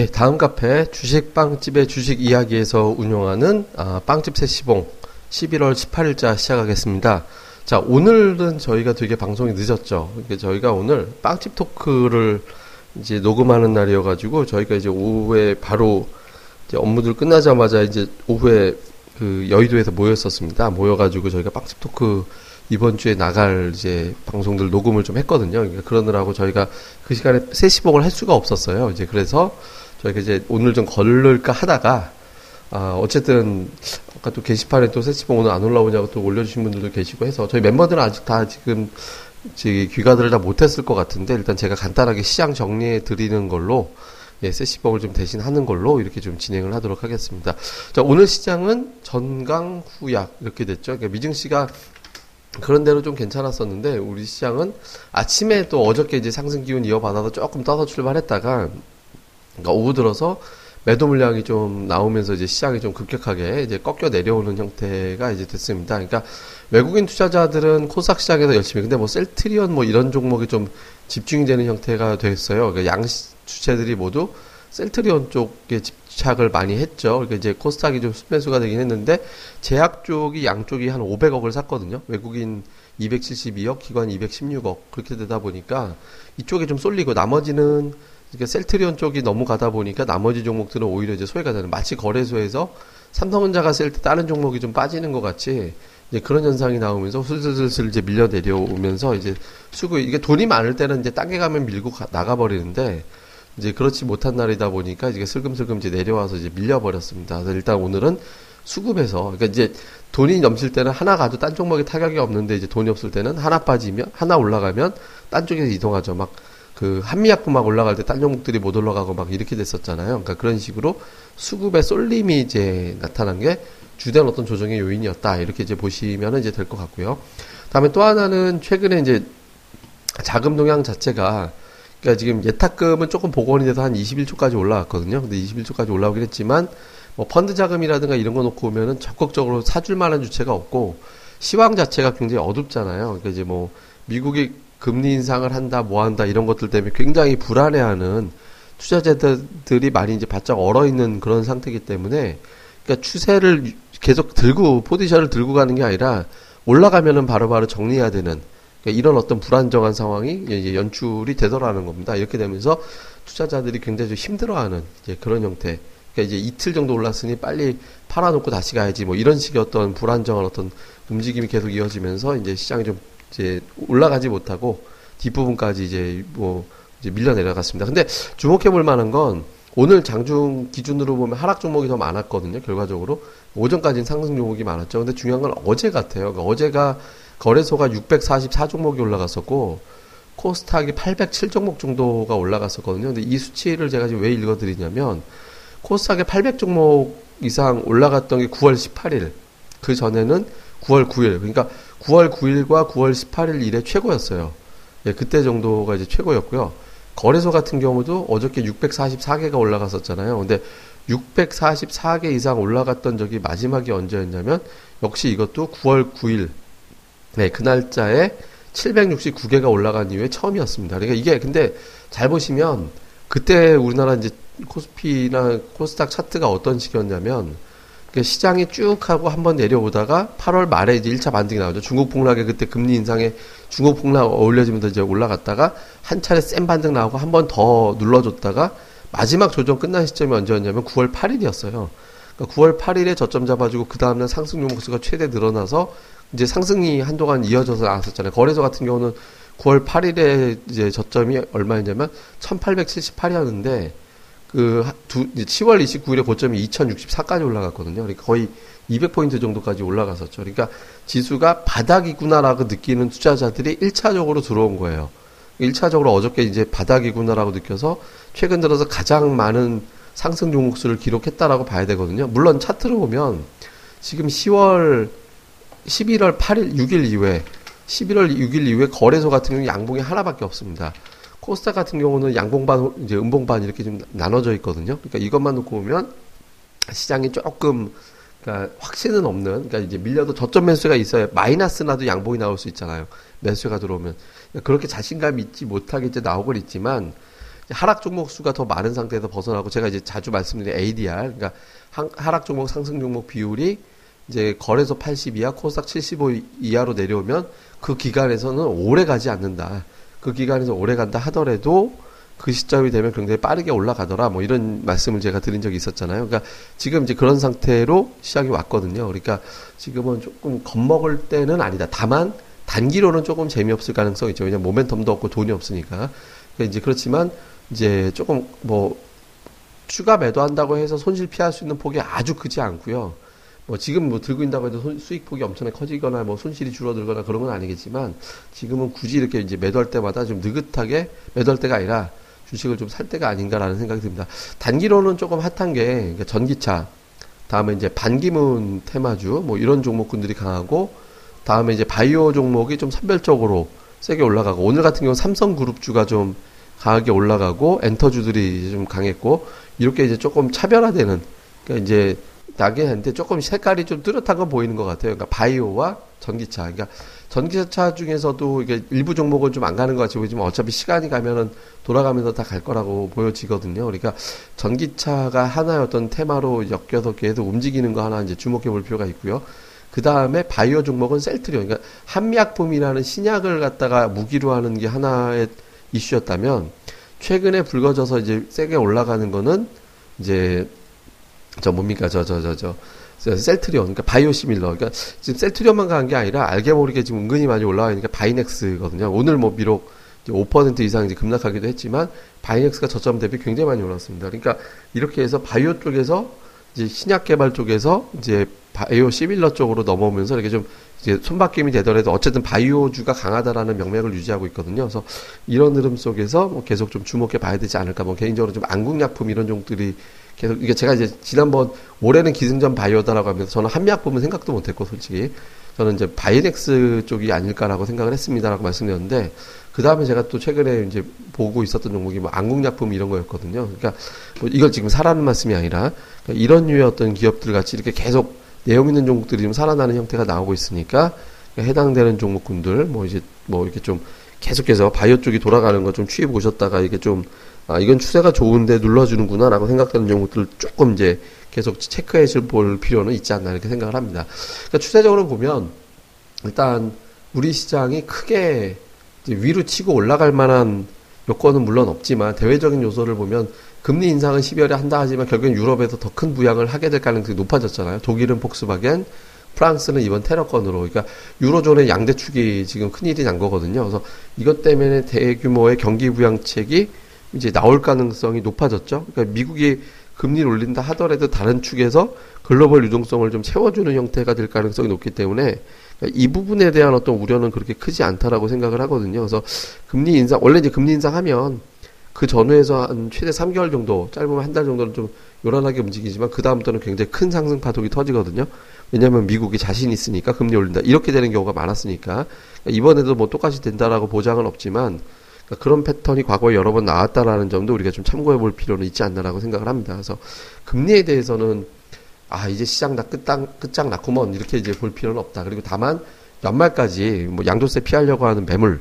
예, 다음 카페 주식 빵집의 주식 이야기에서 운영하는 아, 빵집 세시봉 11월 18일자 시작하겠습니다. 자, 오늘은 저희가 되게 방송이 늦었죠. 그러니까 저희가 오늘 빵집 토크를 이제 녹음하는 날이어가지고 저희가 이제 오후에 바로 이제 업무들 끝나자마자 이제 오후에 그 여의도에서 모였었습니다. 모여가지고 저희가 빵집 토크 이번 주에 나갈 이제 방송들 녹음을 좀 했거든요. 그러느라고 저희가 그 시간에 세시봉을 할 수가 없었어요. 이제 그래서 저희가 이제 오늘 좀 걸를까 하다가 아 어쨌든 아까 또 게시판에 또 세시봉 오늘 안 올라오냐고 또 올려주신 분들도 계시고 해서 저희 멤버들은 아직 다 지금 귀가들을 다 못했을 것 같은데 일단 제가 간단하게 시장 정리해 드리는 걸로 예, 세시봉을 좀 대신 하는 걸로 이렇게 좀 진행을 하도록 하겠습니다. 자, 오늘 시장은 전강 후약 이렇게 됐죠. 그러니까 미증 씨가 그런 대로 좀 괜찮았었는데 우리 시장은 아침에 또 어저께 이제 상승 기운 이어받아서 조금 떠서 출발했다가 그러니까 오후 들어서 매도 물량이 좀 나오면서 이제 시장이 좀 급격하게 이제 꺾여 내려오는 형태가 이제 됐습니다. 그러니까 외국인 투자자들은 코스닥 시장에서 열심히 근데 뭐 셀트리온 뭐 이런 종목이 좀 집중이 되는 형태가 됐어요. 그러니까 양 주체들이 모두 셀트리온 쪽에 집착을 많이 했죠. 그러니까 이제 코스닥이 좀 순매수가 되긴 했는데 제약 쪽이 양쪽이 한 500억을 샀거든요. 외국인 272억, 기관 216억 그렇게 되다 보니까 이쪽에 좀 쏠리고 나머지는 그러니까 셀트리온 쪽이 너무 가다 보니까 나머지 종목들은 오히려 이제 소외가 되는 마치 거래소에서 삼성전자가 셀 때 다른 종목이 좀 빠지는 것 같이 이제 그런 현상이 나오면서 슬슬슬슬 이제 밀려 내려오면서 이제 수고 이게 돈이 많을 때는 이제 땅에 가면 밀고 가, 나가버리는데 이제 그렇지 못한 날이다 보니까 이게 슬금슬금 이제 내려와서 이제 밀려버렸습니다. 그래서 일단 오늘은 수급에서 그러니까 이제 돈이 넘칠 때는 하나 가도 딴 종목에 타격이 없는데 이제 돈이 없을 때는 하나 빠지면 하나 올라가면 딴 쪽에서 이동하죠. 막 그 한미약품 막 올라갈 때 딴 종목들이 못 올라가고 막 이렇게 됐었잖아요. 그러니까 그런 식으로 수급의 쏠림이 이제 나타난 게 주된 어떤 조정의 요인이었다. 이렇게 이제 보시면 이제 될 것 같고요. 다음에 또 하나는 최근에 이제 자금 동향 자체가 그러니까 지금 예탁금은 조금 복원이 돼서 한 21조까지 올라왔거든요. 근데 21조까지 올라오긴 했지만 뭐 펀드 자금이라든가 이런 거 놓고 보면은 적극적으로 사줄 만한 주체가 없고 시황 자체가 굉장히 어둡잖아요. 그러니까 이제 뭐 미국이 금리 인상을 한다, 뭐 한다, 이런 것들 때문에 굉장히 불안해하는 투자자들이 많이 이제 바짝 얼어 있는 그런 상태이기 때문에, 그러니까 추세를 계속 들고, 포지션을 들고 가는 게 아니라, 올라가면은 바로바로 바로 정리해야 되는, 그러니까 이런 어떤 불안정한 상황이 이제 연출이 되더라는 겁니다. 이렇게 되면서 투자자들이 굉장히 좀 힘들어하는 이제 그런 형태. 그러니까 이제 이틀 정도 올랐으니 빨리 팔아놓고 다시 가야지 뭐 이런 식의 어떤 불안정한 어떤 움직임이 계속 이어지면서 이제 시장이 좀 이제 올라가지 못하고 뒷부분까지 이제 뭐 이제 밀려 내려갔습니다. 근데 주목해 볼 만한 건 오늘 장중 기준으로 보면 하락 종목이 더 많았거든요. 결과적으로 오전까지는 상승 종목이 많았죠. 근데 중요한 건 어제 같아요. 그러니까 어제가 거래소가 644 종목이 올라갔었고 코스닥이 807 종목 정도가 올라갔었거든요. 근데 이 수치를 제가 지금 왜 읽어드리냐면 코스닥에 800 종목 이상 올라갔던 게 9월 18일 그 전에는 9월 9일 그러니까 9월 9일과 9월 18일 일에 최고였어요. 예, 그때 정도가 이제 최고였고요. 거래소 같은 경우도 어저께 644개가 올라갔었잖아요. 근데 644개 이상 올라갔던 적이 마지막이 언제였냐면 역시 이것도 9월 9일 네, 그 날짜에 769개가 올라간 이후에 처음이었습니다. 그러니까 이게 근데 잘 보시면 그때 우리나라 이제 코스피나 코스닥 차트가 어떤 식이었냐면 그 시장이 쭉 하고 한번 내려오다가 8월 말에 이제 1차 반등이 나오죠. 중국 폭락에 그때 금리 인상에 중국 폭락 어울려지면서 이제 올라갔다가 한 차례 센 반등 나오고 한 번 더 눌러줬다가 마지막 조정 끝난 시점이 언제였냐면 9월 8일이었어요. 그러니까 9월 8일에 저점 잡아주고 그 다음날 상승 종목수가 최대 늘어나서 이제 상승이 한동안 이어져서 나왔었잖아요. 거래소 같은 경우는 9월 8일에 이제 저점이 얼마였냐면 1878이었는데 그, 두, 10월 29일에 고점이 2064까지 올라갔거든요. 그러니까 거의 200포인트 정도까지 올라갔었죠. 그러니까 지수가 바닥이구나라고 느끼는 투자자들이 1차적으로 들어온 거예요. 1차적으로 어저께 이제 바닥이구나라고 느껴서 최근 들어서 가장 많은 상승 종목 수를 기록했다라고 봐야 되거든요. 물론 차트로 보면 지금 10월, 11월 8일, 6일 이후에 11월 6일 이후에 거래소 같은 경우 양봉이 하나밖에 없습니다. 코스닥 같은 경우는 양봉반, 이제 음봉반 이렇게 좀 나눠져 있거든요. 그러니까 이것만 놓고 보면 시장이 조금 그러니까 확신은 없는 그러니까 이제 밀려도 저점 매수가 있어야 마이너스 나도 양봉이 나올 수 있잖아요. 매수가 들어오면 그러니까 그렇게 자신감 있지 못하게 이제 나오고 있지만 하락 종목 수가 더 많은 상태에서 벗어나고 제가 이제 자주 말씀드린 ADR 그러니까 하락 종목 상승 종목 비율이 이제 거래소 80 이하, 코스닥 75 이하로 내려오면 그 기간에서는 오래 가지 않는다. 그 기간에서 오래 간다 하더라도 그 시점이 되면 굉장히 빠르게 올라가더라. 뭐 이런 말씀을 제가 드린 적이 있었잖아요. 그러니까 지금 이제 그런 상태로 시작이 왔거든요. 그러니까 지금은 조금 겁먹을 때는 아니다. 다만 단기로는 조금 재미없을 가능성이 있죠. 왜냐면 모멘텀도 없고 돈이 없으니까. 그러니까 이제 그렇지만 이제 조금 뭐 추가 매도한다고 해서 손실 피할 수 있는 폭이 아주 크지 않고요. 뭐 지금 뭐 들고 있다고 해도 손, 수익 폭이 엄청나게 커지거나 뭐 손실이 줄어들거나 그런 건 아니겠지만 지금은 굳이 이렇게 이제 매도할 때마다 좀 느긋하게 매도할 때가 아니라 주식을 좀 살 때가 아닌가라는 생각이 듭니다. 단기로는 조금 핫한 게 그러니까 전기차, 다음에 이제 반기문 테마주 뭐 이런 종목군들이 강하고 다음에 이제 바이오 종목이 좀 선별적으로 세게 올라가고 오늘 같은 경우 삼성 그룹주가 좀 강하게 올라가고 엔터주들이 좀 강했고 이렇게 이제 조금 차별화되는 그러니까 이제 나긴 한데 조금 색깔이 좀 뚜렷한 건 보이는 것 같아요. 그러니까 바이오와 전기차. 그러니까 전기차 중에서도 이게 일부 종목은 좀 안 가는 것 같이 보이지만 어차피 시간이 가면은 돌아가면서 다 갈 거라고 보여지거든요. 그러니까 전기차가 하나의 어떤 테마로 엮여서 계속 움직이는 거 하나 이제 주목해 볼 필요가 있고요. 그 다음에 바이오 종목은 셀트리온. 그러니까 한미약품이라는 신약을 갖다가 무기로 하는 게 하나의 이슈였다면 최근에 불거져서 이제 세게 올라가는 거는 이제 저 뭡니까 저 저 저 저 셀트리온 그러니까 바이오시밀러 그러니까 지금 셀트리온만 간 게 아니라 알게 모르게 지금 은근히 많이 올라와 있는 게 바이넥스거든요. 오늘 뭐 비록 5% 이상 이제 급락하기도 했지만 바이넥스가 저점 대비 굉장히 많이 올랐습니다. 그러니까 이렇게 해서 바이오 쪽에서 이제 신약 개발 쪽에서 이제 바이오 시밀러 쪽으로 넘어오면서 이렇게 좀 이제 손바뀜이 되더라도 어쨌든 바이오주가 강하다라는 명맥을 유지하고 있거든요. 그래서 이런 흐름 속에서 뭐 계속 좀 주목해 봐야 되지 않을까. 뭐 개인적으로 좀 안국약품 이런 종들이 계속 이게 제가 이제 지난번 올해는 기승전 바이오다라고 하면서 저는 한미약품은 생각도 못했고 솔직히 저는 이제 바이넥스 쪽이 아닐까라고 생각을 했습니다라고 말씀드렸는데 그 다음에 제가 또 최근에 이제 보고 있었던 종목이 뭐 안국약품 이런 거였거든요. 그러니까 뭐 이걸 지금 사라는 말씀이 아니라 그러니까 이런 류의 어떤 기업들 같이 이렇게 계속 내용 있는 종목들이 좀 살아나는 형태가 나오고 있으니까 해당되는 종목군들 뭐 이제 뭐 이렇게 좀 계속해서 바이오 쪽이 돌아가는 거 좀 취해 보셨다가 이게 좀 아, 이건 추세가 좋은데 눌러주는구나 라고 생각되는 종목들 조금 이제 계속 체크해 볼 필요는 있지 않나 이렇게 생각을 합니다. 그러니까 추세적으로 보면 일단 우리 시장이 크게 위로 치고 올라갈 만한 요건은 물론 없지만 대외적인 요소를 보면 금리 인상은 12월에 한다 하지만 결국엔 유럽에서 더 큰 부양을 하게 될 가능성이 높아졌잖아요. 독일은 폭스바겐, 프랑스는 이번 테러건으로 그러니까 유로존의 양대축이 지금 큰일이 난 거거든요. 그래서 이것 때문에 대규모의 경기 부양책이 이제 나올 가능성이 높아졌죠. 그러니까 미국이 금리를 올린다 하더라도 다른 축에서 글로벌 유동성을 좀 채워주는 형태가 될 가능성이 높기 때문에 그러니까 이 부분에 대한 어떤 우려는 그렇게 크지 않다라고 생각을 하거든요. 그래서 금리 인상 원래 이제 금리 인상하면 그 전후에서 한 최대 3개월 정도 짧으면 한 달 정도는 좀 요란하게 움직이지만 그 다음부터는 굉장히 큰 상승 파동이 터지거든요. 왜냐하면 미국이 자신 있으니까 금리 올린다 이렇게 되는 경우가 많았으니까 그러니까 이번에도 뭐 똑같이 된다라고 보장은 없지만 그러니까 그런 패턴이 과거에 여러 번 나왔다라는 점도 우리가 좀 참고해 볼 필요는 있지 않나라고 생각을 합니다. 그래서 금리에 대해서는 아 이제 시장 다 끝장 끝장 났구먼 이렇게 이제 볼 필요는 없다. 그리고 다만 연말까지 뭐 양도세 피하려고 하는 매물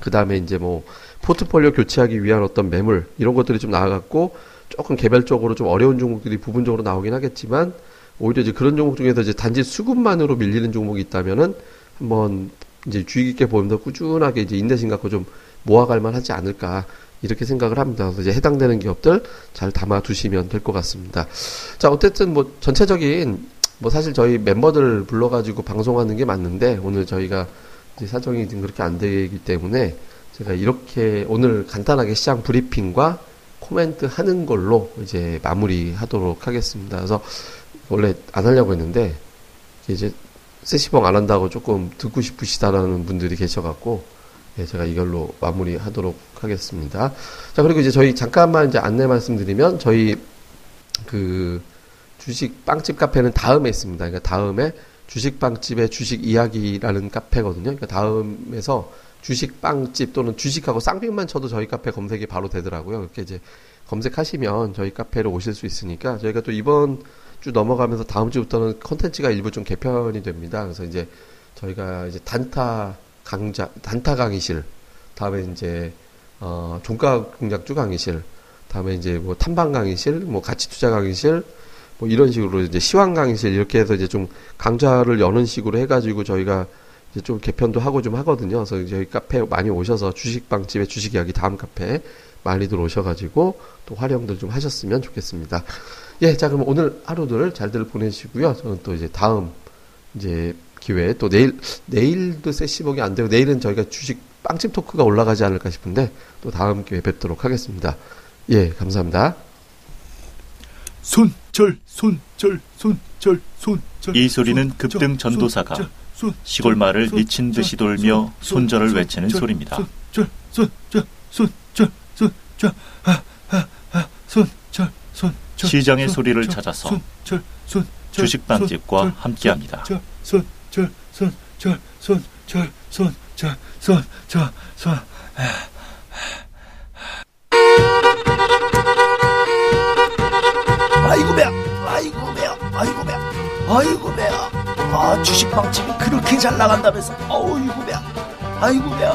그 다음에 이제 뭐 포트폴리오 교체하기 위한 어떤 매물 이런 것들이 좀 나와갖고 조금 개별적으로 좀 어려운 종목들이 부분적으로 나오긴 하겠지만 오히려 이제 그런 종목 중에서 이제 단지 수급만으로 밀리는 종목이 있다면은 한번 이제 주의 깊게 보면서 꾸준하게 이제 인내심 갖고 좀 모아갈 만 하지 않을까 이렇게 생각을 합니다. 그래서 이제 해당되는 기업들 잘 담아 두시면 될 것 같습니다. 자 어쨌든 뭐 전체적인 뭐 사실 저희 멤버들 불러가지고 방송하는 게 맞는데 오늘 저희가 사정이 좀 그렇게 안 되기 때문에 제가 이렇게 오늘 간단하게 시장 브리핑과 코멘트 하는 걸로 이제 마무리 하도록 하겠습니다. 그래서 원래 안 하려고 했는데 이제 세시봉 안 한다고 조금 듣고 싶으시다라는 분들이 계셔갖고 예, 제가 이걸로 마무리하도록 하겠습니다. 자 그리고 이제 저희 잠깐만 이제 안내 말씀드리면 저희 그 주식 빵집 카페는 다음에 있습니다. 그러니까 다음에 주식 빵집의 주식 이야기라는 카페거든요. 그러니까 다음에서 주식 빵집 또는 주식하고 쌍빙만 쳐도 저희 카페 검색이 바로 되더라고요. 이렇게 이제 검색하시면 저희 카페로 오실 수 있으니까 저희가 또 이번 주 넘어가면서 다음 주부터는 컨텐츠가 일부 좀 개편이 됩니다. 그래서 이제 저희가 이제 단타 강좌, 단타 강의실, 다음에 이제 어, 종가 공략주 강의실, 다음에 이제 뭐 탐방 강의실, 뭐 가치 투자 강의실, 뭐 이런 식으로 이제 시황 강의실 이렇게 해서 이제 좀 강좌를 여는 식으로 해가지고 저희가 이제 좀 개편도 하고 좀 하거든요. 그래서 저희 카페 많이 오셔서 주식방집에 주식 이야기 다음 카페 많이들 오셔가지고 또 활용들 좀 하셨으면 좋겠습니다. 예, 자 그럼 오늘 하루들 잘들 보내시고요. 저는 또 이제 다음 이제 기회에 또 내일 내일도 세시복이 안 되고 내일은 저희가 주식 빵집 토크가 올라가지 않을까 싶은데 또 다음 기회에 뵙도록 하겠습니다. 예, 감사합니다. 손절 손절 손절 손절 이 소리는 급등 전도사가 시골 마을을 미친 듯이 돌며 손절을 외치는 소리입니다. 손절 손절 손절 손절 손절 손절 시장의 소리를 찾아서 주식 빵집과 함께합니다. 손 절 손 절 손 절 손 절 손 절 손 아이고 배야. 아이고 배야. 아이고 배야. 아이고 배야. 아 주식빵집이 그렇게 잘 나간다면서. 어이구 배야. 아이고 배야